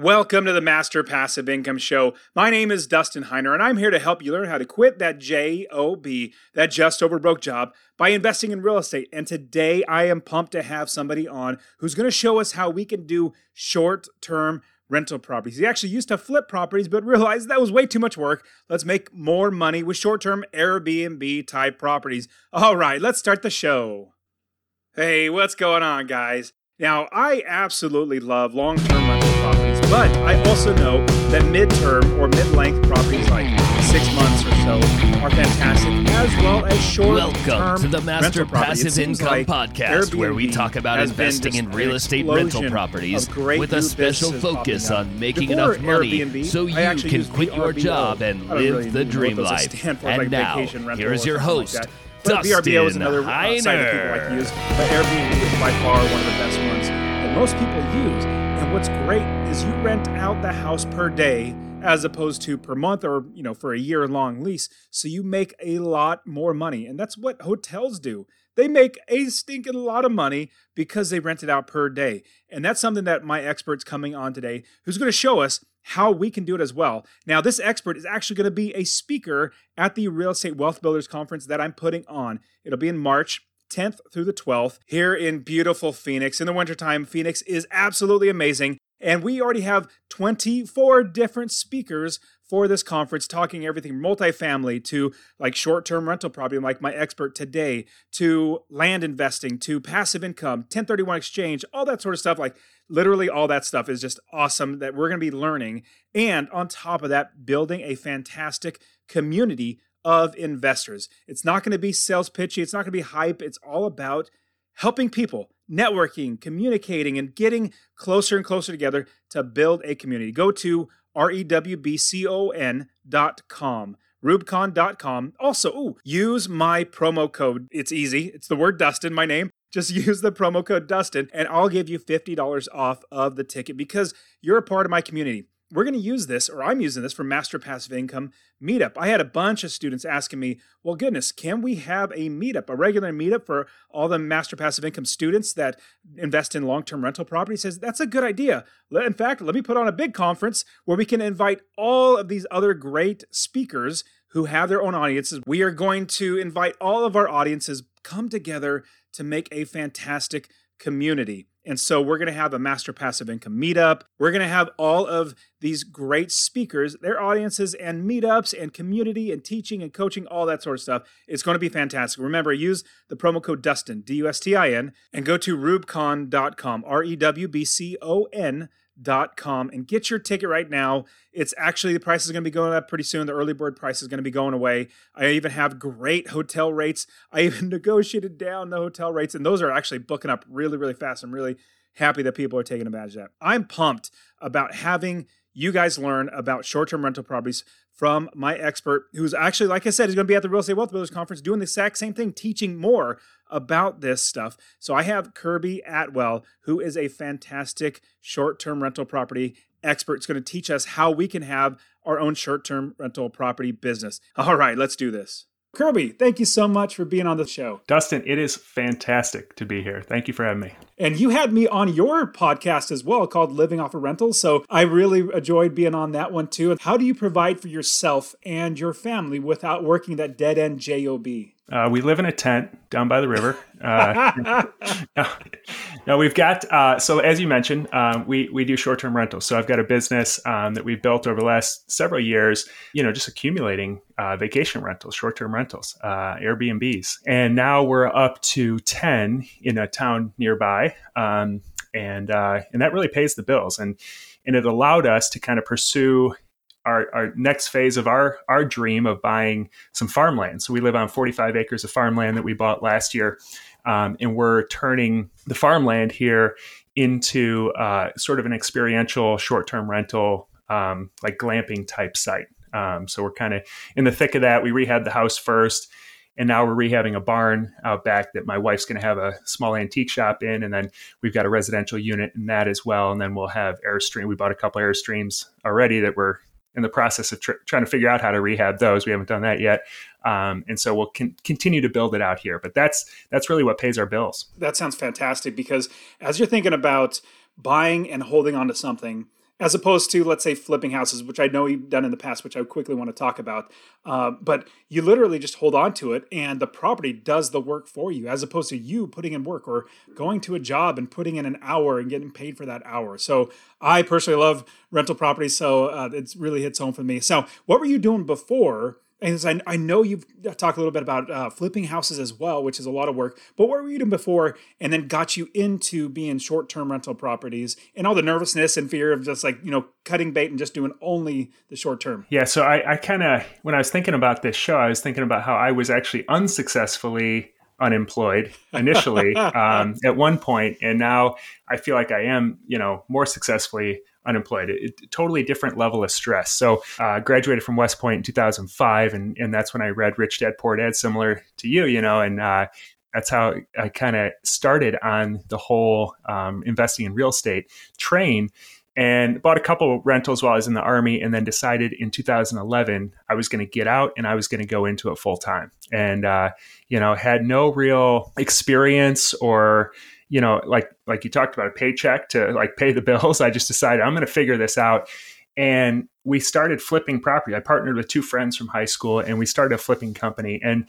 Welcome to the Master Passive Income Show. My name is Dustin Heiner, and I'm here to help you learn how to quit that JOB, that just over broke job, by investing in real estate. And today I am pumped to have somebody on who's going to show us how we can do short term rental properties. He actually used to flip properties, but realized that was way too much work. Let's make more money with short term Airbnb type properties. All right, let's start the show. Hey, what's going on, guys? Now, I absolutely love long term rental properties, but I also know that mid term or mid length properties like six months or so are fantastic, as well as short Welcome to the Master Passive Income like Podcast, Airbnb where we talk about investing in real estate rental properties with a special focus on making Before enough money Airbnb, so you can quit your job and live really the dream life. And like now, rental here's your like host, that. But VRBO is Dustin another uh, site that people like to use. But Airbnb is by far one of the best ones that most people use. And what's great is you rent out the house per day as opposed to per month or you know for a year long lease. So you make a lot more money. And that's what hotels do. They make a stinking lot of money because they rent it out per day. And that's something that my expert's coming on today who's going to show us how we can do it as well. Now, this expert is actually going to be a speaker at the Real Estate Wealth Builders Conference that I'm putting on. It'll be in March. 10th through the 12th here in beautiful Phoenix. In the wintertime, Phoenix is absolutely amazing. And we already have 24 different speakers for this conference talking everything multifamily to like short-term rental property like my expert today to land investing to passive income 1031 exchange all that sort of stuff. Like literally all that stuff is just awesome that we're going to be learning. And on top of that building a fantastic community of investors. It's not going to be sales pitchy it's not going to be hype it's all about helping people, networking, communicating, and getting closer and closer together to build a community. Go to rewbcon.com. Rubicon.com. Also, ooh, use my promo code. It's easy. It's the word Dustin, my name. Just use the promo code Dustin, and I'll give you $50 off of the ticket because you're a part of my community we're going to use this, or I'm using this for Master Passive Income Meetup. I had a bunch of students asking me, well, goodness, can we have a meetup, a regular meetup for all the Master Passive Income students that invest in long term rental property? Says, that's a good idea. In fact, let me put on a big conference where we can invite all of these other great speakers who have their own audiences. We are going to invite all of our audiences come together to make a fantastic community. And so we're going to have a master passive income meetup. We're going to have all of these great speakers, their audiences, and meetups, and community, and teaching, and coaching, all that sort of stuff. It's going to be fantastic. Remember, use the promo code Dustin, D U S T I N, and go to rewbcon.com, R E W B C O N. Com and get your ticket right now. It's actually the price is going to be going up pretty soon. The early bird price is going to be going away. I even have great hotel rates. I even negotiated down the hotel rates, and those are actually booking up really, really fast. I'm really happy that people are taking advantage of that. I'm pumped about having you guys learn about short-term rental properties from my expert, who's actually, like I said, is going to be at the Real Estate Wealth Builders Conference doing the exact same thing, teaching more about this stuff. So I have Kirby Atwell, who is a fantastic short-term rental property expert. It's going to teach us how we can have our own short-term rental property business. All right, let's do this. Kirby, thank you so much for being on the show. Dustin, it is fantastic to be here. Thank you for having me. And you had me on your podcast as well called Living Off of Rentals. So I really enjoyed being on that one too. How do you provide for yourself and your family without working that dead end job? Uh, we live in a tent down by the river. Uh, no, no, we've got uh, so as you mentioned, um, we we do short term rentals. So I've got a business um, that we've built over the last several years. You know, just accumulating uh, vacation rentals, short term rentals, uh, Airbnbs, and now we're up to ten in a town nearby, um, and uh, and that really pays the bills. And and it allowed us to kind of pursue our, our next phase of our our dream of buying some farmland. So we live on 45 acres of farmland that we bought last year, um, and we're turning the farmland here into uh, sort of an experiential short-term rental, um, like glamping type site. Um, so we're kind of in the thick of that. We rehabbed the house first, and now we're rehabbing a barn out back that my wife's going to have a small antique shop in, and then we've got a residential unit in that as well. And then we'll have airstream. We bought a couple airstreams already that we're in the process of tr- trying to figure out how to rehab those. We haven't done that yet, um, and so we'll con- continue to build it out here. But that's that's really what pays our bills. That sounds fantastic because as you're thinking about buying and holding on to something, as opposed to let's say flipping houses which i know you've done in the past which i quickly want to talk about uh, but you literally just hold on to it and the property does the work for you as opposed to you putting in work or going to a job and putting in an hour and getting paid for that hour. So i personally love rental properties so uh, it really hits home for me. So what were you doing before and I, I know you've talked a little bit about uh, flipping houses as well, which is a lot of work. But what were you doing before, and then got you into being short-term rental properties, and all the nervousness and fear of just like you know cutting bait and just doing only the short term? Yeah. So I, I kind of when I was thinking about this show, I was thinking about how I was actually unsuccessfully unemployed initially um, at one point, and now I feel like I am, you know, more successfully unemployed. It, it, totally different level of stress. So, uh, graduated from West Point in 2005, and and that's when I read Rich Dad Poor Dad, similar to you, you know, and uh, that's how I kind of started on the whole um, investing in real estate train. And bought a couple rentals while I was in the army, and then decided in 2011 I was going to get out and I was going to go into it full time. And uh, you know, had no real experience or you know, like like you talked about a paycheck to like pay the bills. I just decided I'm going to figure this out. And we started flipping property. I partnered with two friends from high school and we started a flipping company. And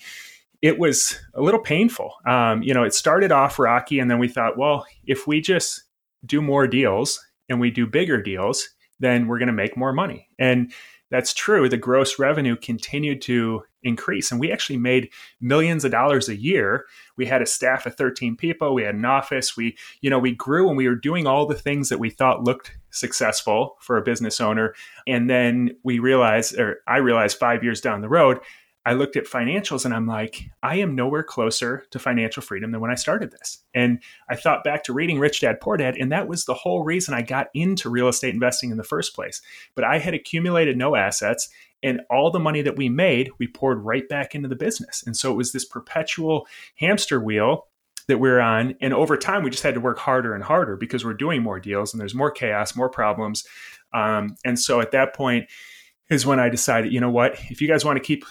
it was a little painful. Um, you know, it started off rocky, and then we thought, well, if we just do more deals and we do bigger deals, then we're going to make more money. And that's true. The gross revenue continued to increase. And we actually made millions of dollars a year. We had a staff of 13 people, we had an office, we, you know, we grew and we were doing all the things that we thought looked successful for a business owner. And then we realized, or I realized five years down the road, I looked at financials and I'm like, I am nowhere closer to financial freedom than when I started this. And I thought back to reading Rich Dad Poor Dad, and that was the whole reason I got into real estate investing in the first place. But I had accumulated no assets, and all the money that we made, we poured right back into the business. And so it was this perpetual hamster wheel that we we're on. And over time, we just had to work harder and harder because we're doing more deals and there's more chaos, more problems. Um, and so at that point, is when I decided, you know what, if you guys want to keep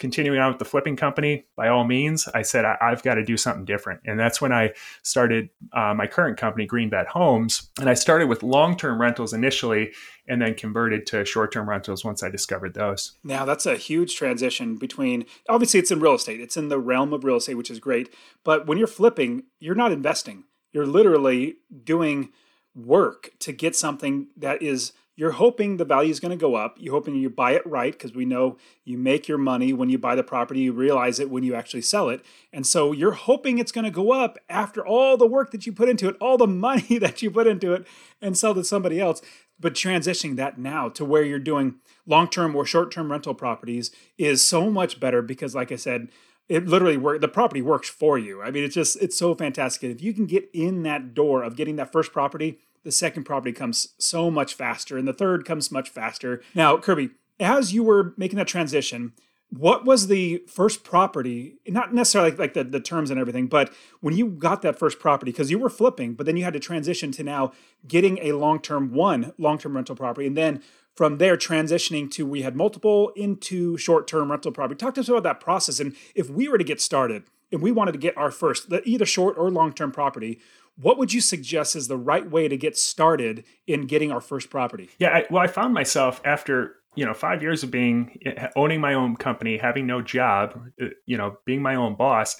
continuing on with the flipping company, by all means, I said I, have got to do something different, and that's when I started uh, my current company, Greenbat Homes, and I started with long-term rentals initially, and then converted to short-term rentals once I discovered those. Now that's a huge transition between. Obviously, it's in real estate; it's in the realm of real estate, which is great. But when you're flipping, you're not investing; you're literally doing work to get something that is you're hoping the value is going to go up. You're hoping you buy it right because we know you make your money when you buy the property, you realize it when you actually sell it. And so you're hoping it's going to go up after all the work that you put into it, all the money that you put into it, and sell to somebody else. But transitioning that now to where you're doing long term or short term rental properties is so much better because, like I said, it literally work the property works for you. I mean, it's just it's so fantastic. If you can get in that door of getting that first property the second property comes so much faster and the third comes much faster. Now, Kirby, as you were making that transition, what was the first property not necessarily like the, the terms and everything but when you got that first property because you were flipping but then you had to transition to now getting a long-term one long-term rental property and then from there transitioning to we had multiple into short-term rental property talk to us about that process and if we were to get started and we wanted to get our first either short or long-term property what would you suggest is the right way to get started in getting our first property? Yeah, I, well, I found myself after you know five years of being owning my own company, having no job, uh, you know, being my own boss.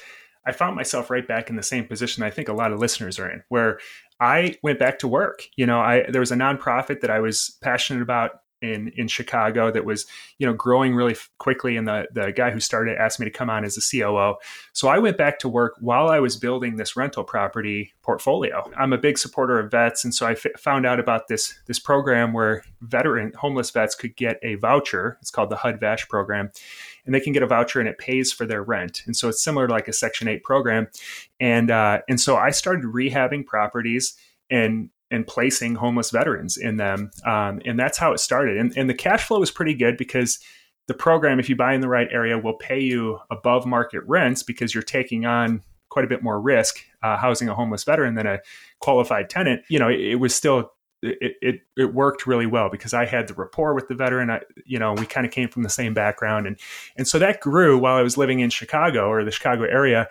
I found myself right back in the same position I think a lot of listeners are in, where I went back to work. You know, I there was a nonprofit that I was passionate about in in Chicago that was you know growing really quickly. And the the guy who started asked me to come on as a COO so I went back to work while I was building this rental property portfolio. I'm a big supporter of vets. And so I f- found out about this this program where veteran homeless vets could get a voucher. It's called the HUD VASH program. And they can get a voucher and it pays for their rent. And so it's similar to like a section 8 program. And uh, and so I started rehabbing properties and and placing homeless veterans in them. Um, and that's how it started. And, and the cash flow was pretty good because the program, if you buy in the right area, will pay you above market rents because you're taking on quite a bit more risk uh, housing a homeless veteran than a qualified tenant. You know, it, it was still it, it it worked really well because I had the rapport with the veteran. I, you know, we kind of came from the same background, and and so that grew while I was living in Chicago or the Chicago area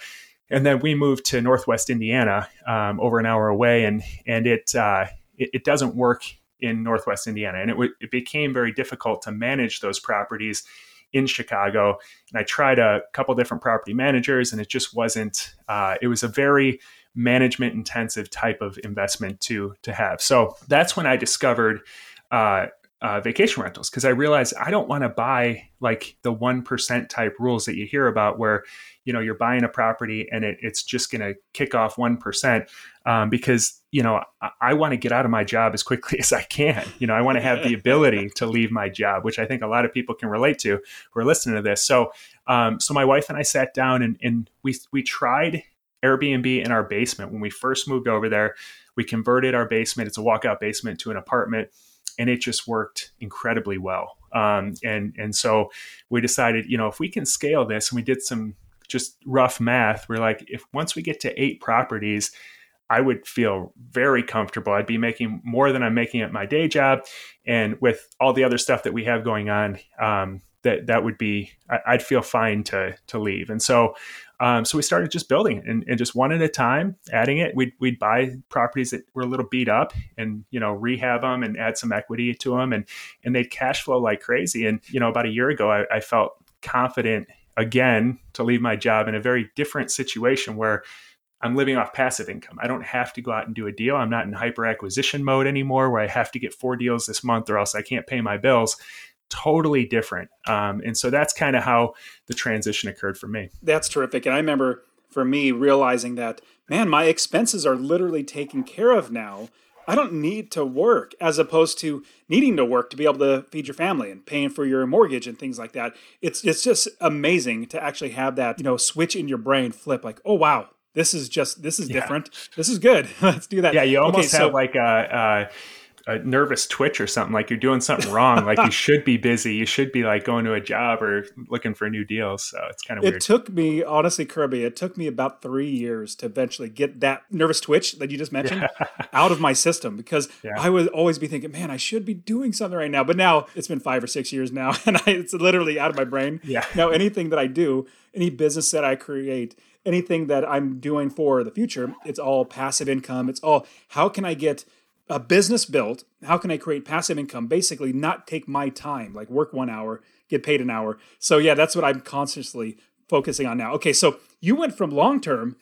and then we moved to Northwest Indiana, um, over an hour away, and and it, uh, it, it doesn't work in Northwest Indiana, and it, w- it became very difficult to manage those properties in Chicago. And I tried a couple different property managers, and it just wasn't. Uh, it was a very management intensive type of investment to to have. So that's when I discovered uh, uh, vacation rentals because I realized I don't want to buy like the one percent type rules that you hear about, where you know you're buying a property and it, it's just going to kick off one percent um, because you know I, I want to get out of my job as quickly as I can. You know I want to have the ability to leave my job, which I think a lot of people can relate to who are listening to this. So um, so my wife and I sat down and, and we we tried Airbnb in our basement when we first moved over there. We converted our basement; it's a walkout basement to an apartment and it just worked incredibly well. Um, and and so we decided, you know, if we can scale this, and we did some just rough math, we're like, if once we get to eight properties, I would feel very comfortable. I'd be making more than I'm making at my day job, and with all the other stuff that we have going on, um, that that would be I'd feel fine to to leave. And so um, so we started just building and, and, just one at a time, adding it. We'd, we'd buy properties that were a little beat up and, you know, rehab them and add some equity to them and, and they'd cash flow like crazy. And, you know, about a year ago, I, I felt confident again to leave my job in a very different situation where I'm living off passive income. I don't have to go out and do a deal. I'm not in hyper acquisition mode anymore where I have to get four deals this month or else I can't pay my bills totally different. Um, and so that's kind of how the transition occurred for me. That's terrific. And I remember for me realizing that, man, my expenses are literally taken care of now. I don't need to work as opposed to needing to work to be able to feed your family and paying for your mortgage and things like that. It's it's just amazing to actually have that, you know, switch in your brain flip like, "Oh wow, this is just this is yeah. different. This is good. Let's do that." Yeah, you almost okay, have so, like a, a a nervous twitch or something like you're doing something wrong like you should be busy you should be like going to a job or looking for new deals so it's kind of weird it took me honestly kirby it took me about three years to eventually get that nervous twitch that you just mentioned yeah. out of my system because yeah. i would always be thinking man i should be doing something right now but now it's been five or six years now and I, it's literally out of my brain yeah now anything that i do any business that i create anything that i'm doing for the future it's all passive income it's all how can i get a business built. How can I create passive income? Basically, not take my time, like work one hour, get paid an hour. So, yeah, that's what I'm consciously focusing on now. Okay, so you went from long term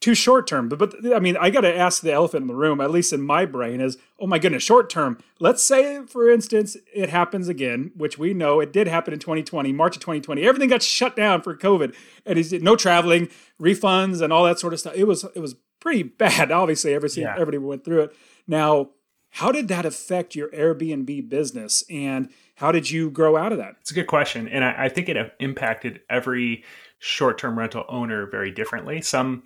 to short term, but, but I mean, I got to ask the elephant in the room, at least in my brain, is oh my goodness, short term. Let's say, for instance, it happens again, which we know it did happen in 2020, March of 2020. Everything got shut down for COVID, and he's no traveling, refunds, and all that sort of stuff. It was it was pretty bad. Obviously, everybody yeah. everybody went through it. Now, how did that affect your Airbnb business and how did you grow out of that? It's a good question. And I, I think it uh, impacted every short term rental owner very differently. Some.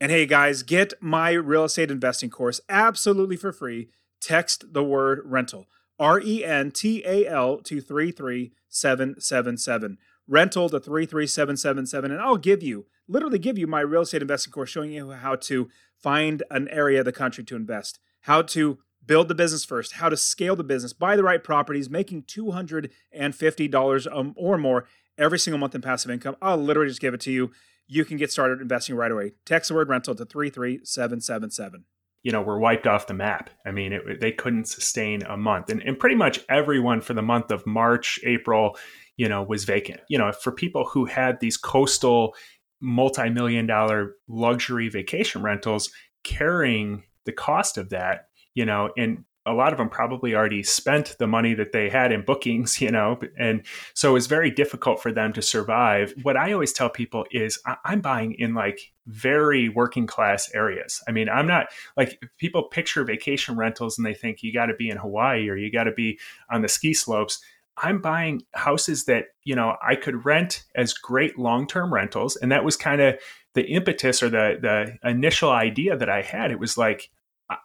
And hey, guys, get my real estate investing course absolutely for free. Text the word rental R E N T A L to 33777. Rental to 33777. And I'll give you, literally give you my real estate investing course showing you how to find an area of the country to invest how to build the business first, how to scale the business, buy the right properties, making $250 um, or more every single month in passive income. I'll literally just give it to you. You can get started investing right away. Text the word rental to 33777 you know, we're wiped off the map. I mean, it, they couldn't sustain a month. And, and pretty much everyone for the month of March, April, you know, was vacant. You know, for people who had these coastal multi million dollar luxury vacation rentals carrying the cost of that, you know, and a lot of them probably already spent the money that they had in bookings, you know, and so it's very difficult for them to survive. What I always tell people is I'm buying in like very working class areas. I mean, I'm not like people picture vacation rentals and they think you got to be in Hawaii or you got to be on the ski slopes. I'm buying houses that, you know, I could rent as great long-term rentals and that was kind of the impetus or the the initial idea that I had. It was like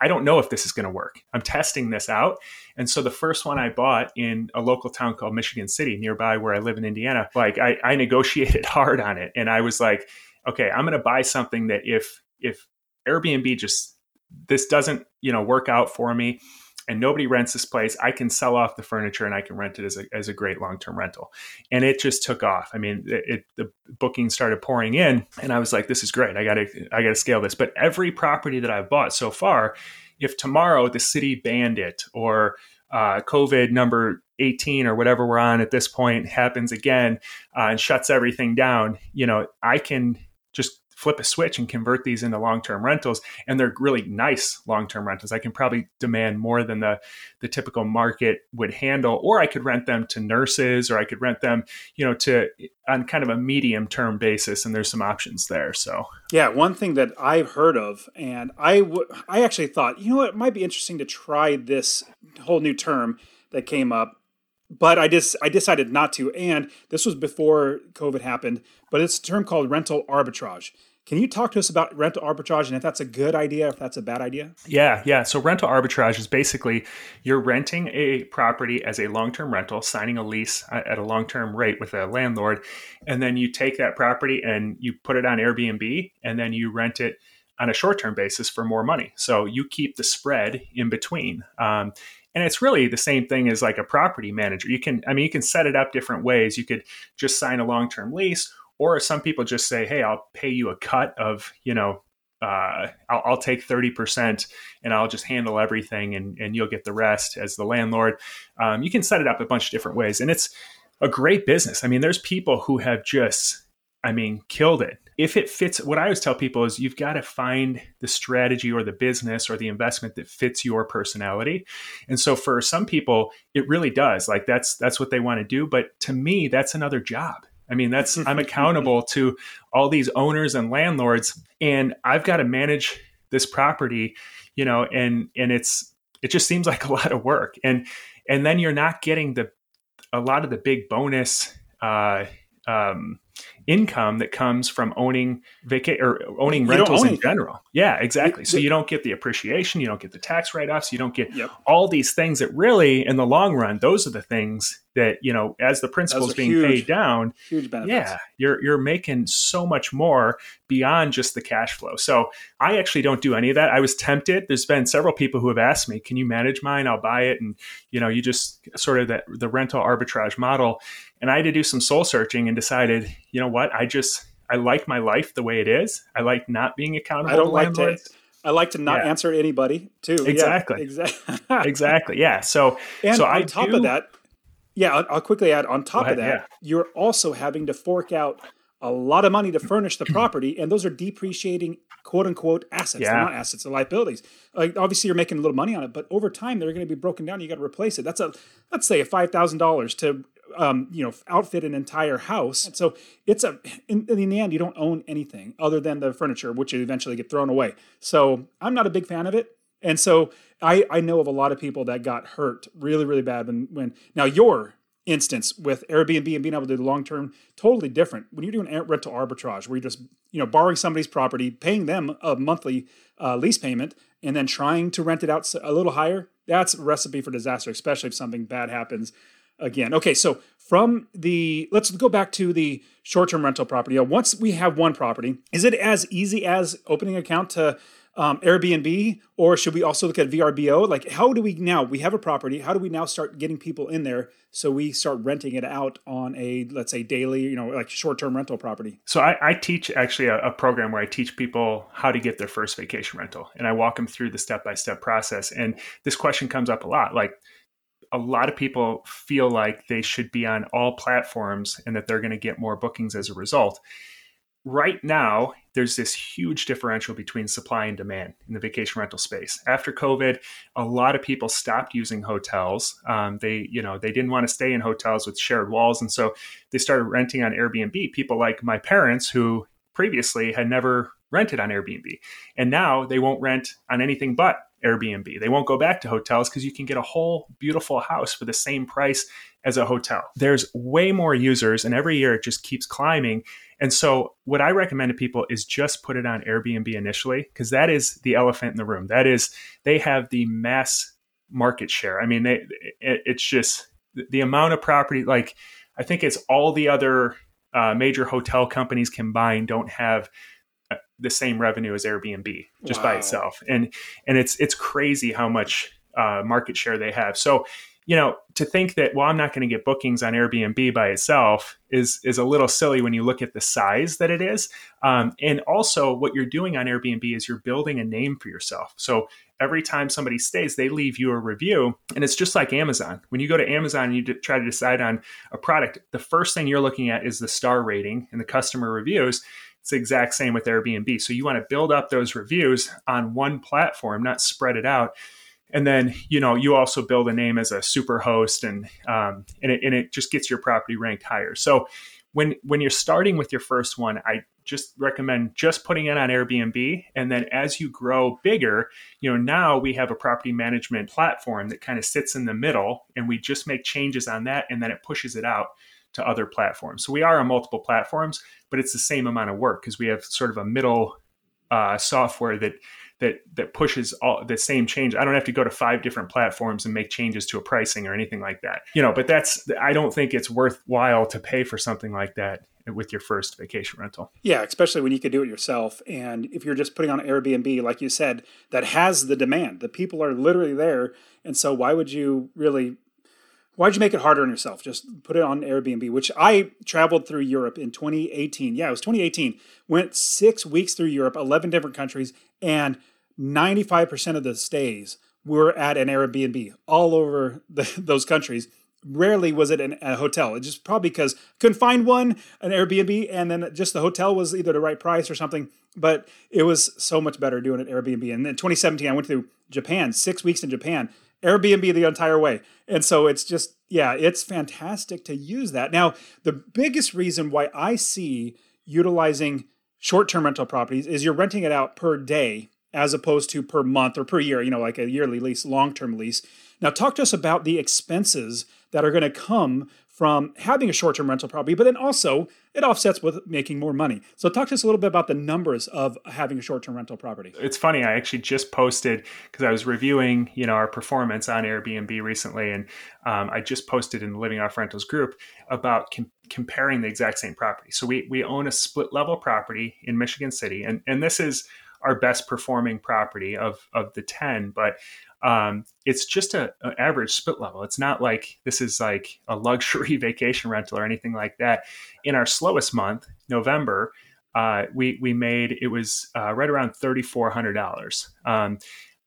I don't know if this is going to work. I'm testing this out. And so the first one I bought in a local town called Michigan City, nearby where I live in Indiana, like I, I negotiated hard on it. And I was like, okay, I'm going to buy something that if, if Airbnb just, this doesn't, you know, work out for me, and nobody rents this place, I can sell off the furniture and I can rent it as a, as a great long term rental. And it just took off. I mean, it, it, the bookings started pouring in, and I was like, this is great. I got to I got to scale this. But every property that I've bought so far, if tomorrow the city banned it or uh, COVID number 18 or whatever we're on at this point happens again uh, and shuts everything down, you know, I can just flip a switch and convert these into long-term rentals and they're really nice long-term rentals. I can probably demand more than the the typical market would handle or i could rent them to nurses or i could rent them you know to on kind of a medium term basis and there's some options there so. Yeah one thing that i've heard of and I, w- I actually thought you know what? It might be interesting to try this whole new term that came up but I just I decided not to. And this was before COVID happened. But it's a term called rental arbitrage. Can you talk to us about rental arbitrage and if that's a good idea, if that's a bad idea? Yeah, yeah. So rental arbitrage is basically you're renting a property as a long-term rental, signing a lease at a long-term rate with a landlord, and then you take that property and you put it on Airbnb, and then you rent it on a short-term basis for more money. So you keep the spread in between. Um, and it's really the same thing as like a property manager you can i mean you can set it up different ways you could just sign a long-term lease or some people just say hey i'll pay you a cut of you know uh, I'll, I'll, take 30% and I'll just handle everything and, and you'll get the rest as the landlord. Um, you can set it up a bunch of different ways. And it's a great business. I mean, there's people who have just, I mean, killed it. If it fits what i always tell people is you've got to find the strategy or the business or the investment that fits your personality. And so for some people it really does. Like that's that's what they want to do. But to me that's another job. I mean that's i'm accountable to all these owners and landlords and i've got to manage this property you know and and it's it just seems like a lot of work. And and then you're not getting the a lot of the big bonus uh um income that comes from owning vaca- or owning rentals own in general. Yeah, exactly. so you don't get the appreciation, you don't get the tax write-offs, you don't get yep. all these things that really in the long run those are the things that, you know, as the principal is being huge, paid down, huge benefits. Yeah, you're you're making so much more beyond just the cash flow. So, I actually don't do any of that. I was tempted. There's been several people who have asked me, "Can you manage mine? I'll buy it." And, you know, you just sort of that the rental arbitrage model and I had to do some soul searching and decided, you know what? I just I like my life the way it is. I like not being accountable. I don't like to. I like to not yeah. answer anybody too. Exactly. Yeah, exactly. exactly. Yeah. So and so on I top do, of that, yeah, I'll, I'll, quickly add. On top ahead, of that, yeah. you're also having to fork out a lot of money to furnish the property, and those are depreciating quote unquote assets. Yeah. They're not assets, they're liabilities. Like obviously you're making a little money on it, but over time they're going to be broken down. You got to replace it. That's a let's say a five thousand dollars to um, you know, outfit an entire house. And so it's a in, in, the end, you don't own anything other than the furniture, which you eventually get thrown away. So I'm not a big fan of it. And so I, I know of a lot of people that got hurt really, really bad when when now your instance with Airbnb and being able to do long term, totally different. When you're doing rental arbitrage, where you're just you know borrowing somebody's property, paying them a monthly uh, lease payment, and then trying to rent it out a little higher, that's a recipe for disaster, especially if something bad happens again. Okay, so from the let's go back to the short-term rental property. Once we have one property, is it as easy as opening an account to um, Airbnb, or should we also look at VRBO? Like, how do we now? We have a property. How do we now start getting people in there so we start renting it out on a let's say daily, you know, like short-term rental property? So I, I teach actually a, a, program where I teach people how to get their first vacation rental, and I walk them through the step-by-step process. And this question comes up a lot, like a lot of people feel like they should be on all platforms and that they're going to get more bookings as a result. Right now, there's this huge differential between supply and demand in the vacation rental space. After COVID, a lot of people stopped using hotels. Um, they, you know, they didn't want to stay in hotels with shared walls, and so they started renting on Airbnb. People like my parents, who previously had never rented on Airbnb, and now they won't rent on anything but Airbnb. They won't go back to hotels because you can get a whole beautiful house for the same price as a hotel. There's way more users, and every year it just keeps climbing. And so, what I recommend to people is just put it on Airbnb initially because that is the elephant in the room. That is, they have the mass market share. I mean, they, it, it's just the amount of property, like, I think it's all the other uh, major hotel companies combined don't have the same revenue as Airbnb just wow. by itself, and and it's it's crazy how much uh, market share they have. So you know to think that well i'm not going to get bookings on airbnb by itself is is a little silly when you look at the size that it is um, and also what you're doing on airbnb is you're building a name for yourself so every time somebody stays, they leave you a review. And it's just like Amazon. When you go to Amazon and you try to decide on a product, the first thing you're looking at is the star rating and the customer reviews. It's the exact same with Airbnb. So you want to build up those reviews on one platform, not spread it out and then you know you also build a name as a super host and um, and, it, and it just gets your property ranked higher. So when when you're starting with your first one i just recommend just putting it on airbnb. And then as you grow bigger you know now we have a property management platform that kind of sits in the middle and we just make changes on that and then it pushes it out to other platforms. So we are on multiple platforms but it's the same amount of work because we have sort of a middle uh, software that that that pushes all the same change. I don't have to go to five different platforms and make changes to a pricing or anything like that. You know, but that's I don't think it's worthwhile to pay for something like that with your first vacation rental. Yeah, especially when you could do it yourself. And if you're just putting on Airbnb, like you said, that has the demand. The people are literally there. And so why would you really why'd you make it harder on yourself? Just put it on Airbnb, which I traveled through Europe in 2018. Yeah, it was 2018. Went six weeks through Europe, 11 different countries, and 95% of the stays were at an Airbnb all over the, those countries. Rarely was it a hotel. It just probably because couldn't find one, an Airbnb, and then just the hotel was either the right price or something. But it was so much better doing it Airbnb. And then 2017, I went to Japan, six weeks in Japan, Airbnb the entire way. And so it's just, yeah, it's fantastic to use that. Now, the biggest reason why I see utilizing short term rental properties is you're renting it out per day as opposed to per month or per year, you know, like a yearly lease, long term lease. Now, talk to us about the expenses that are going to come from having a short term rental property, but then also it offsets with making more money. So, talk to us a little bit about the numbers of having a short term rental property. It's funny, I actually just posted because I was reviewing, you know, our performance on Airbnb recently, and um, I just posted in the Living Off Rentals group about com- comparing the exact same property. So, we, we own a split level property in Michigan City, and, and this is our best performing property of of the 10 but um, it's just a, an average split level it's not like this is like a luxury vacation rental or anything like that in our slowest month november uh, we we made it was uh, right around $3400 um,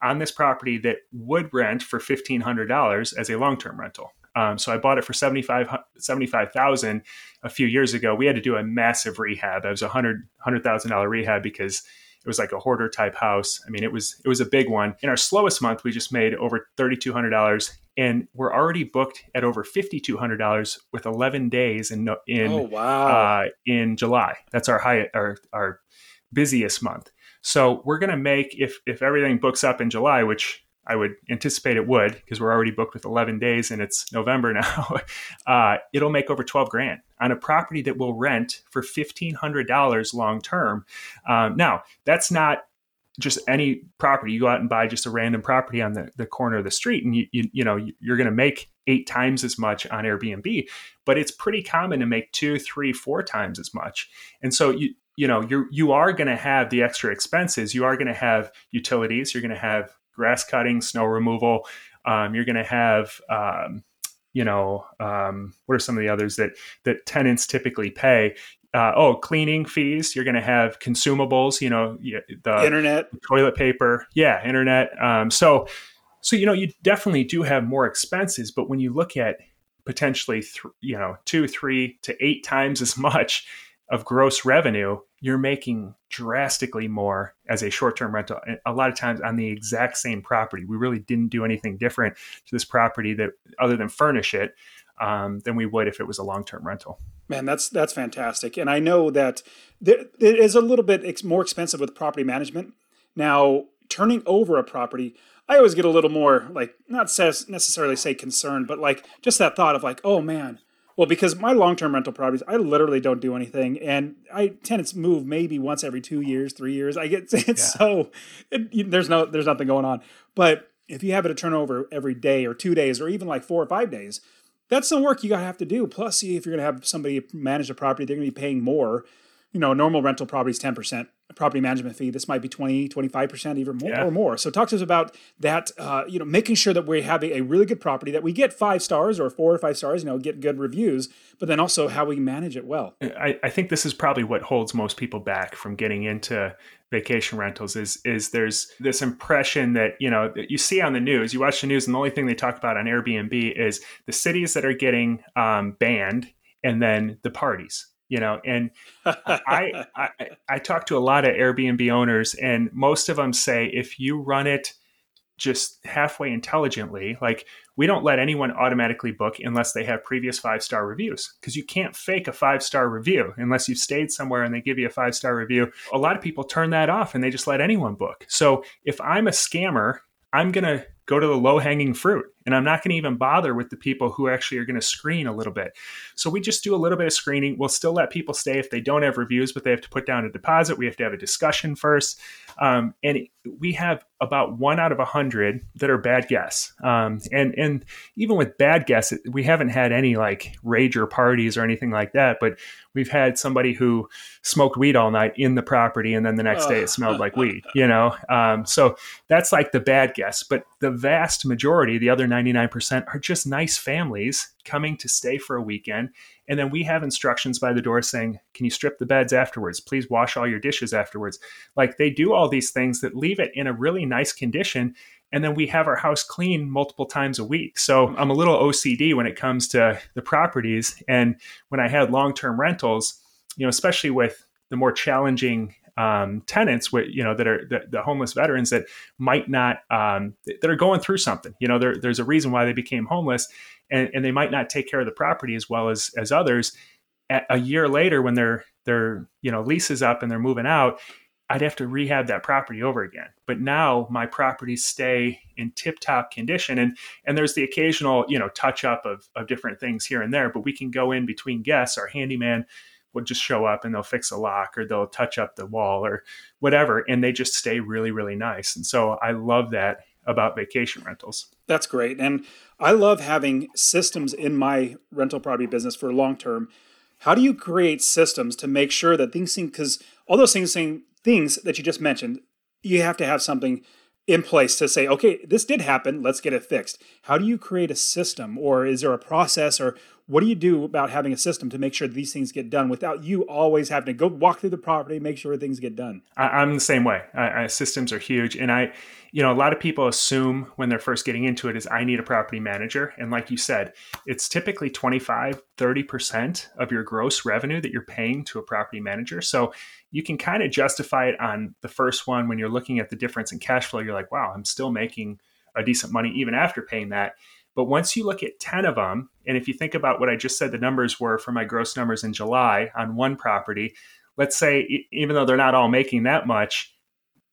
on this property that would rent for $1500 as a long-term rental um, so I bought it for 75 75,000 a few years ago. We had to do a massive rehab. It was a hundred hundred thousand dollar rehab because it was like a hoarder type house. I mean, it was it was a big one. In our slowest month, we just made over thirty two hundred dollars, and we're already booked at over fifty two hundred dollars with eleven days in in oh, wow. uh, in July. That's our high our our busiest month. So we're gonna make if if everything books up in July, which I would anticipate it would because we're already booked with 11 days and it's November now. Uh, it'll make over 12 grand on a property that will rent for $1,500 long term. Um, now, that's not just any property. You go out and buy just a random property on the, the corner of the street and you, you, you know, you're going to make eight times as much on Airbnb, but it's pretty common to make two, three, four times as much. And so you, you know, you're, you are going to have the extra expenses. You are going to have utilities. You're going to have grass cutting, snow removal. Um, you're going to have, um, you know, um, what are some of the others that that tenants typically pay? Uh, oh, cleaning fees. You're going to have consumables. You know, the internet, toilet paper. Yeah, internet. Um, so, so you know, you definitely do have more expenses. But when you look at potentially, th- you know, two, three to eight times as much of gross revenue, you're making drastically more as a short-term rental. A lot of times on the exact same property. We really didn't do anything different to this property that other than furnish it um, than we would if it was a long-term rental. Man that's that's fantastic. And i know that it is a little bit more expensive with property management. Now turning over a property i always get a little more like not necessarily say concerned but like just that thought of like oh man well, because my long-term rental properties, I literally don't do anything, and I tenants move maybe once every two years, three years. I get it's yeah. so it, there's no there's nothing going on. But if you have it to turn over every day or two days or even like four or five days, that's some work you gotta have to do. Plus, see if you're gonna have somebody manage a property, they're gonna be paying more. You know, normal rental properties ten percent property management fee. This might be 20, 25%, even more yeah. or more. So talk to us about that, uh, you know, making sure that we have a, a, really good property that we get five stars or four or five stars, you know, get good reviews, but then also how we manage it well. I, I think this is probably what holds most people back from getting into vacation rentals is is there's this impression that you know that you see on the news you watch the news and the only thing they talk about on airbnb is the cities that are getting um, banned and then the parties you know and I, I i talk to a lot of airbnb owners and most of them say if you run it just halfway intelligently like we don't let anyone automatically book unless they have previous five star reviews because you can't fake a five star review unless you've stayed somewhere and they give you a five star review a lot of people turn that off and they just let anyone book so if i'm a scammer i'm going to go to the low hanging fruit. And I'm not going to even bother with the people who actually are going to screen a little bit. So we just do a little bit of screening. We'll still let people stay if they don't have reviews, but they have to put down a deposit. We have to have a discussion first. Um, and we have about one out of a hundred that are bad guests. Um, and and even with bad guests, we haven't had any like rager parties or anything like that. But we've had somebody who smoked weed all night in the property, and then the next day it smelled like weed. You know, um, so that's like the bad guests. But the vast majority, the other ninety nine percent, are just nice families coming to stay for a weekend. And then we have instructions by the door saying, Can you strip the beds afterwards? Please wash all your dishes afterwards. Like they do all these things that leave it in a really nice condition. And then we have our house clean multiple times a week. So I'm a little OCD when it comes to the properties. And when I had long term rentals, you know, especially with the more challenging um, tenants with you know that are the, the, homeless veterans that might not um, that are going through something you know there, there's a reason why they became homeless and, and they might not take care of the property as well as as others. At a year later, when their their you know lease is up and they're moving out, I'd have to rehab that property over again. But now my properties stay in tip top condition, and and there's the occasional you know touch up of of different things here and there. But we can go in between guests. Our handyman will just show up and they'll fix a lock or they'll touch up the wall or whatever, and they just stay really really nice. And so I love that about vacation rentals. That's great. And I love having systems in my rental property business for long term. How do you create systems to make sure that things seem because all those things things that you just mentioned, you have to have something in place to say, okay, this did happen, let's get it fixed. How do you create a system or is there a process or what do you do about having a system to make sure these things get done without you always having to go walk through the property, make sure things get done? I, am the same way. I, I, systems are huge, and I, you know, a lot of people assume when they're first getting into it is I need a property manager, and like you said, it's typically 25, 30 percent of your gross revenue that you're paying to a property manager. So you can kind of justify it on the first one when you're looking at the difference in cash flow. You're like, wow, I'm still making a decent money even after paying that but once you look at 10 of them, and if you think about what I just said the numbers were for my gross numbers in July on one property, let's say even though they're not all making that much,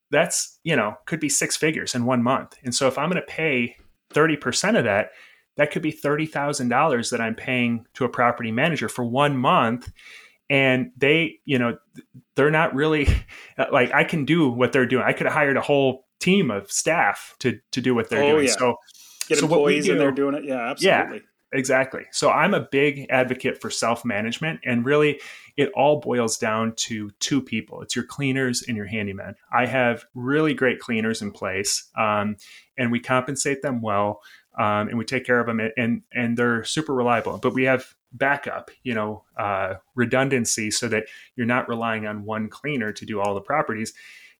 that's, you know, could be six figures in one month. And so if I'm going to pay 30% of that, that could be $30,000 that I'm paying to a property manager for one month. And they, you know, they're not really uh, like I can do what they're doing. I could have hired a whole team of staff to to do what they're oh, doing. Yeah. So get so employees do, and they're doing it. Yeah, absolutely. Yeah, exactly. So I'm a big advocate for self management, and really, it all boils down to two people. It's your cleaners and your handyman. I have really great cleaners in place, um, and we compensate them well, um, and we take care of them, and and they're super reliable. But we have backup, you know, uh, redundancy, so that you're not relying on one cleaner to do all the properties.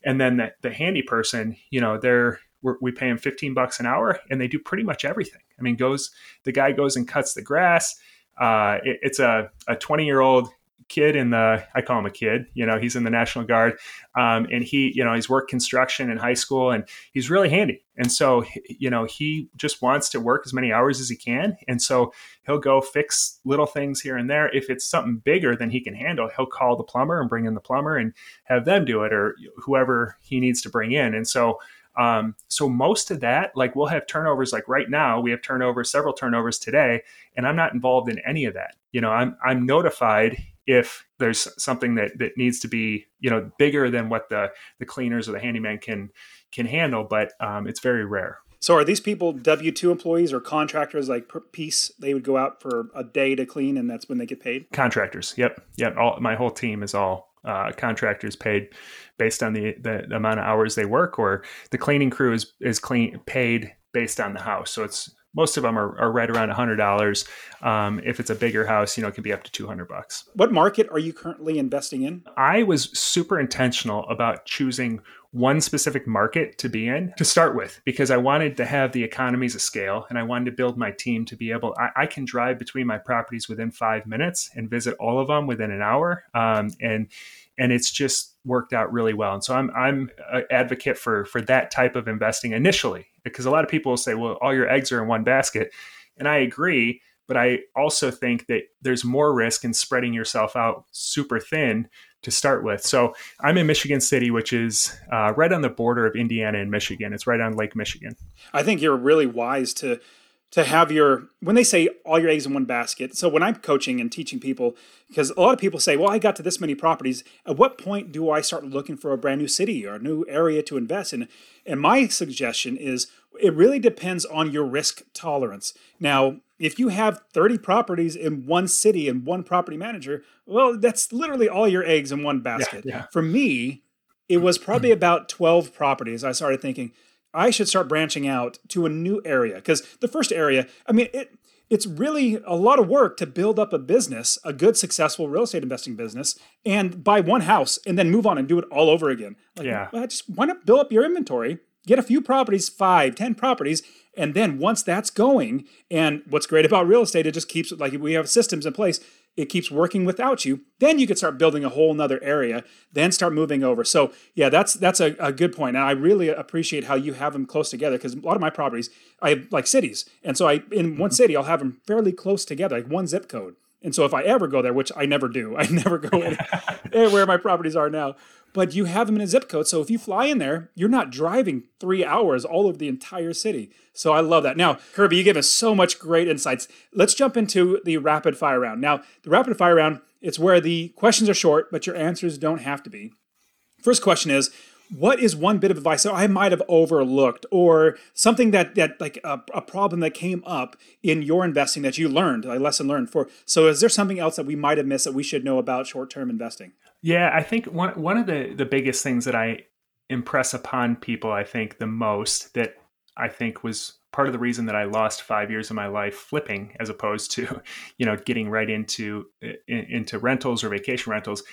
And then the, the handy person, you know, they're we pay him 15 bucks an hour and they do pretty much everything. I mean, goes, the guy goes and cuts the grass. Uh, it, it's a, a 20 year old kid in the, I call him a kid, you know, he's in the National Guard. Um, and he, you know, he's worked construction in high school and he's really handy. And so, you know, he just wants to work as many hours as he can. And so he'll go fix little things here and there. If it's something bigger than he can handle, he'll call the plumber and bring in the plumber and have them do it or whoever he needs to bring in. And so, um, so most of that, like we'll have turnovers. Like right now, we have turnovers, several turnovers today, and I'm not involved in any of that. You know, I'm I'm notified if there's something that that needs to be you know bigger than what the the cleaners or the handyman can can handle, but um, it's very rare. So are these people W two employees or contractors like per piece? They would go out for a day to clean, and that's when they get paid. Contractors. Yep. Yep. All my whole team is all uh, contractors paid based on the, the, amount of hours they work, or the cleaning crew is is clean paid based on the house. So it's most of them are, are right around a hundred dollars. Um, if it's a bigger house, you know, it can be up to two hundred bucks. What market are you currently investing in? I was super intentional about choosing one specific market to be in to start with because I wanted to have the economies of scale and I wanted to build my team to be able. I, I can drive between my properties within five minutes and visit all of them within an hour, um, and and it's just worked out really well. And so I'm I'm an advocate for for that type of investing initially because a lot of people will say, well, all your eggs are in one basket, and I agree. But I also think that there's more risk in spreading yourself out super thin to start with. So I'm in Michigan City, which is uh, right on the border of Indiana and Michigan. It's right on Lake Michigan. I think you're really wise to to have your when they say all your eggs in one basket. So when I'm coaching and teaching people, because a lot of people say, "Well, I got to this many properties. At what point do I start looking for a brand new city or a new area to invest in?" And my suggestion is, it really depends on your risk tolerance. Now, if you have 30 properties in one city and one property manager, well, that's literally all your eggs in one basket. Yeah, yeah. For me, it was probably about 12 properties. I started thinking I should start branching out to a new area because the first area, I mean, it it's really a lot of work to build up a business, a good, successful real estate investing business, and buy one house and then move on and do it all over again. Like, yeah. Well, just why not build up your inventory, get a few properties, five, ten properties, and then once that's going, and what's great about real estate, it just keeps like we have systems in place, it keeps working without you. Then you could start building a whole nother area, then start moving over. So yeah, that's that's a, a good point. And I really appreciate how you have them close together because a lot of my properties, I have like cities. And so I in one mm-hmm. city I'll have them fairly close together, like one zip code. And so if I ever go there, which I never do, I never go in where my properties are now but you have them in a zip code. So if you fly in there, you're not driving three hours all over the entire city. So I love that. Now, Kirby, you give us so much great insights. Let's jump into the rapid fire round. Now, the rapid fire round, it's where the questions are short, but your answers don't have to be. First question is, what is one bit of advice that I might have overlooked or something that that like a, a, problem that came up in your investing that you learned, a lesson learned for so is there something else that we might have missed that we should know about short-term investing? Yeah, I think one one of the the biggest things that I impress upon people, I think the most that I think was part of the reason that I lost five years of my life flipping, as opposed to, you know, getting right into into rentals or vacation rentals,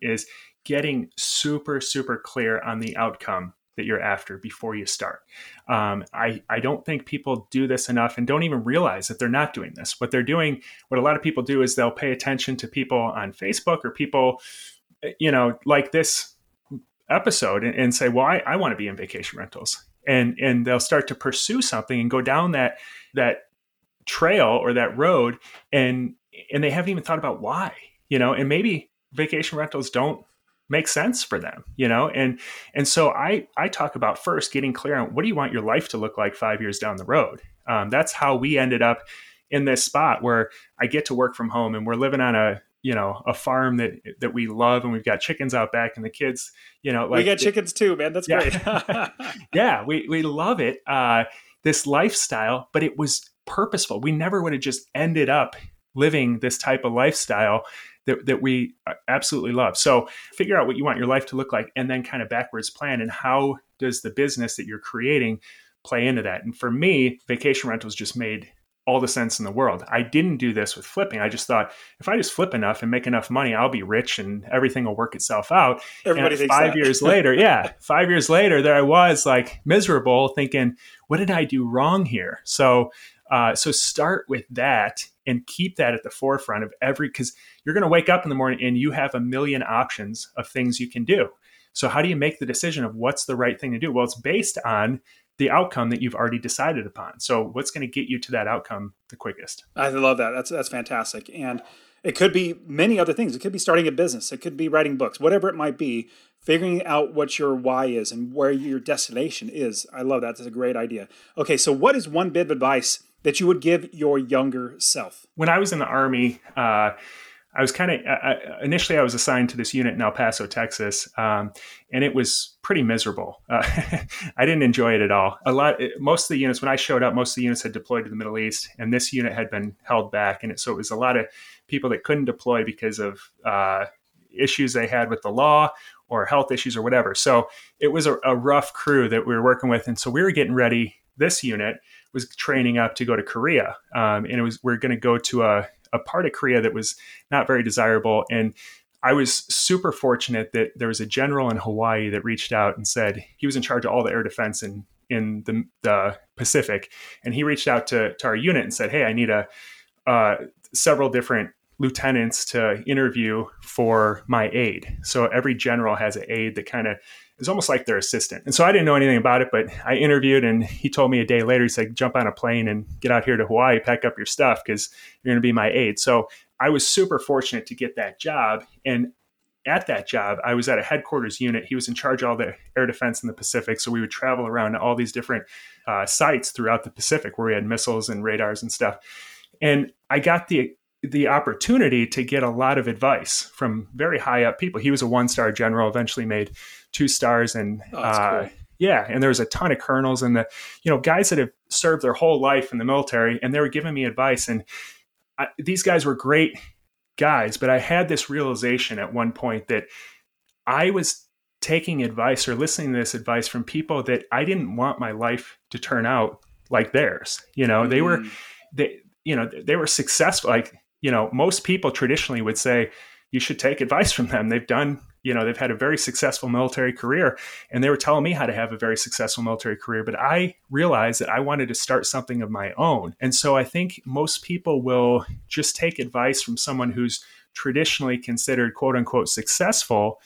is getting super super clear on the outcome that you're after before you start. Um, I, I don't think people do this enough and don't even realize that they're not doing this. What they're doing, what a lot of people do is they'll pay attention to people on Facebook or people you know, like this episode and, and say, well, I, I want to be in vacation rentals. And, and they'll start to pursue something and go down that, that trail or that road. And, and they haven't even thought about why, you know, and maybe vacation rentals don't make sense for them you know and and so i i talk about first getting clear on what do you want your life to look like five years down the road um, that's how we ended up in this spot where i get to work from home and we're living on a you know a farm that that we love and we've got chickens out back and the kids you know like we got chickens too man. That's yeah. great. Yeah we we love it uh this lifestyle but it was purposeful. We never would have just ended up living this type of lifestyle that, that we uh, absolutely love. So figure out what you want your life to look like and then kind of backwards plan and how does the business that you're creating play into that? And for me vacation rentals just made all the sense in the world. I didn't do this with flipping. I just thought if I just flip enough and make enough money, I'll be rich and everything will work itself out. Everybody and five that. years later, yeah, five years later, there I was like miserable, thinking, what did I do wrong here? So, uh, so start with that and keep that at the forefront of every because you're going to wake up in the morning and you have a million options of things you can do. So how do you make the decision of what's the right thing to do? Well, it's based on the outcome that you've already decided upon. So what's going to get you to that outcome the quickest? I love that. That's that's fantastic. And it could be many other things. It could be starting a business. It could be writing books, whatever it might be. Figuring out what your why is and where your destination is. I love that. That's a great idea. Okay, so what is one bit of advice that you would give your younger self? When I was in the army, uh, I was kind of initially I was assigned to this unit in El Paso, Texas, um, and it was pretty miserable. Uh, I didn't enjoy it at all. A lot, most of the units when I showed up, most of the units had deployed to the Middle East, and this unit had been held back, and it, so it was a lot of people that couldn't deploy because of uh, issues they had with the law or health issues or whatever. So it was a, a rough crew that we were working with, and so we were getting ready. This unit was training up to go to Korea, um, and it was we are going to go to a a part of Korea that was not very desirable. And I was super fortunate that there was a general in Hawaii that reached out and said he was in charge of all the air defense in in the, the Pacific, and he reached out to to our unit and said, "Hey, I need a uh, several different lieutenants to interview for my aide. So every general has an aide that kind of is almost like their assistant. And so I didn't know anything about it, but I interviewed and he told me a day later, he said, jump on a plane and get out here to Hawaii, pack up your stuff because you're going to be my aide. So I was super fortunate to get that job. And at that job, I was at a headquarters unit. He was in charge of all the air defense in the Pacific. So we would travel around to all these different uh, sites throughout the Pacific where we had missiles and radars and stuff. And I got the the opportunity to get a lot of advice from very high up people. He was a one star general, eventually made two stars, and oh, uh, cool. yeah, and there was a ton of colonels and the you know guys that have served their whole life in the military, and they were giving me advice, and I, these guys were great guys, but I had this realization at one point that I was taking advice or listening to this advice from people that I didn't want my life to turn out like theirs. You know, mm. they were mm. they you know they were successful like you know, most people traditionally would say you should take advice from them. They've done, you know, they've had a very successful military career and they were telling me how to have a very successful military career. But I realized that I wanted to start something of my own. And so I think most people will just take advice from someone who's traditionally considered quote unquote successful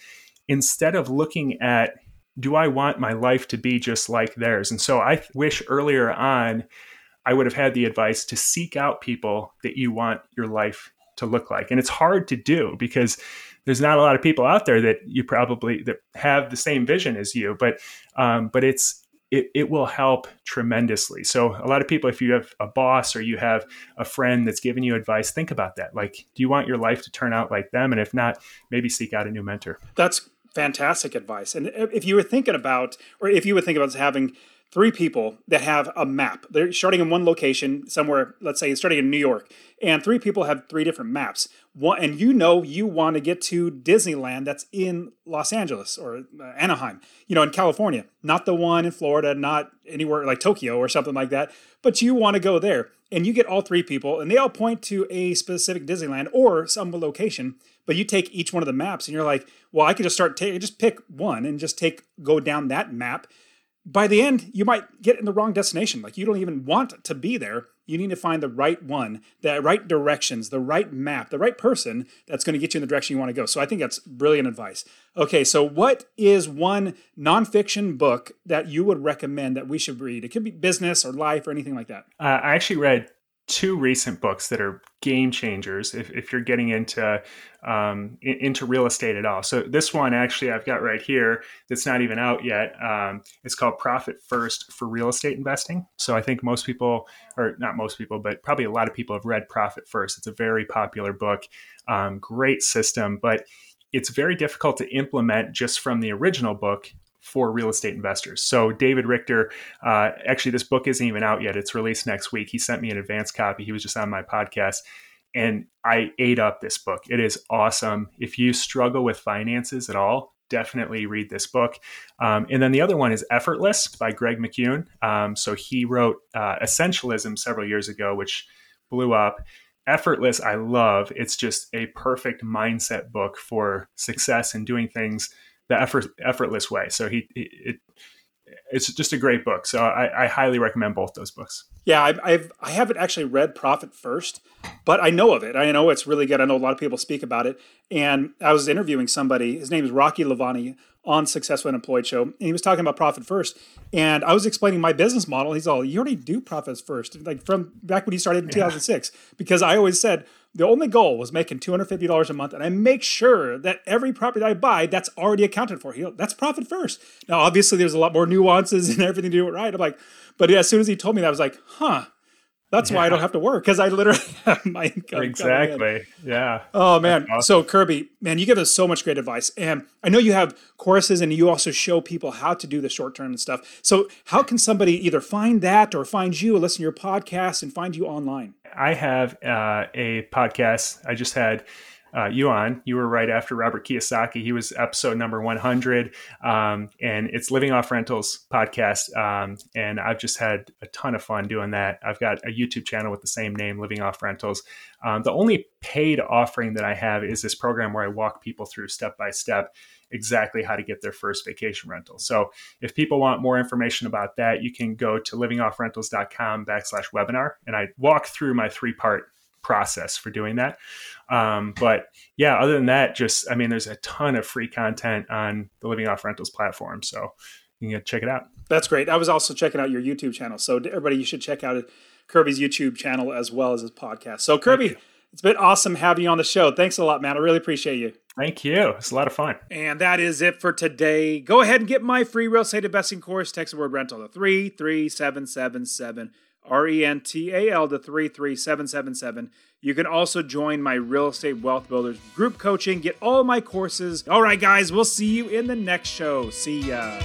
instead of looking at do I want my life to be just like theirs? And so I wish earlier on I would have had the advice to seek out people that you want your life to look like. And it's hard to do because there's not a lot of people out there that you probably that have the same vision as you, but um, but it's it, it will help tremendously. So a lot of people, if you have a boss or you have a friend that's giving you advice, think about that. Like, do you want your life to turn out like them? And if not, maybe seek out a new mentor. That's fantastic advice. And if you were thinking about, or if you were thinking about having three people that have a map. They're starting in one location somewhere, let's say starting in New York, and three people have three different maps. One, and you know you want to get to Disneyland that's in Los Angeles or uh, Anaheim, you know, in California, not the one in Florida, not anywhere like Tokyo or something like that, but you want to go there. And you get all three people, and they all point to a specific Disneyland or some location. But you take each one of the maps, and you're like, "Well, I could just start take just pick one and just take go down that map." By the end, you might get in the wrong destination. Like you don't even want to be there. You need to find the right one, the right directions, the right map, the right person that's going to get you in the direction you want to go. So I think that's brilliant advice. Okay, so what is one nonfiction book that you would recommend that we should read? It could be business or life or anything like that. Uh, I actually read two recent books that are game changers if, if you're getting into um, into real estate at all. So this one actually I've got right here that's not even out yet. Um, it's called Profit First for Real Estate Investing. So I think most people, or not most people, but probably a lot of people have read Profit First. It's a very popular book, um, great system, but it's very difficult to implement just from the original book for real estate investors. So David Richter, uh, actually, this book isn't even out yet. It's released next week. He sent me an advance copy. He was just on my podcast, and I ate up this book. It is awesome. If you struggle with finances at all, definitely read this book. Um, and then the other one is Effortless by Greg McKeown. Um, so he wrote uh, Essentialism several years ago, which blew up. Effortless, I love. It's just a perfect mindset book for success and doing things the effort, effortless way. So he, it, it's just a great book. So I, I highly recommend both those books. Yeah, I've, I've I haven't actually read Profit First, but I know of it. I know it's really good. I know a lot of people speak about it. And I was interviewing somebody. His name is Rocky Lalvani on Successful Unemployed Show, and he was talking about Profit First. And I was explaining my business model. He's all, "You already do Profits First, like from back when you started in yeah. 2006." Because I always said the only goal was making $250 a month, and I make sure that every property that I buy, that's already accounted for. You know, that's profit first. Now, obviously, there's a lot more nuances and everything to do it right. I'm like, but as soon as he told me that, I was like, huh, that's yeah. why I don't have to work because I literally have my income. Exactly. Yeah. Oh man. Awesome. So Kirby, man, you give us so much great advice, and I know you have courses, and you also show people how to do the short term and stuff. So how can somebody either find that or find you, or listen to your podcast, and find you online? I have uh, a podcast. I just had uh, you on. You were right after Robert Kiyosaki. He was episode number 100. Um, and it's Living Off Rentals podcast. Um, and I've just had a ton of fun doing that. I've got a YouTube channel with the same name, Living Off Rentals. Um, the only paid offering that I have is this program where I walk people through step by step exactly how to get their first vacation rental. So if people want more information about that, you can go to livingoffrentals.com backslash webinar. And I walk through my three part process for doing that. Um, but yeah, other than that, just, I mean, there's a ton of free content on the Living Off Rentals platform. So you can check it out. That's great. I was also checking out your YouTube channel. So everybody, you should check out Kirby's YouTube channel as well as his podcast. So Kirby, it's been awesome having you on the show. Thanks a lot, man. I really appreciate you. Thank you. It's a lot of fun. And that is it for today. Go ahead and get my free real estate investing course. Text the word rental to 33777. R E N T A L to 33777. You can also join my Real Estate Wealth Builders group coaching. Get all my courses. All right, guys, we'll see you in the next show. See ya.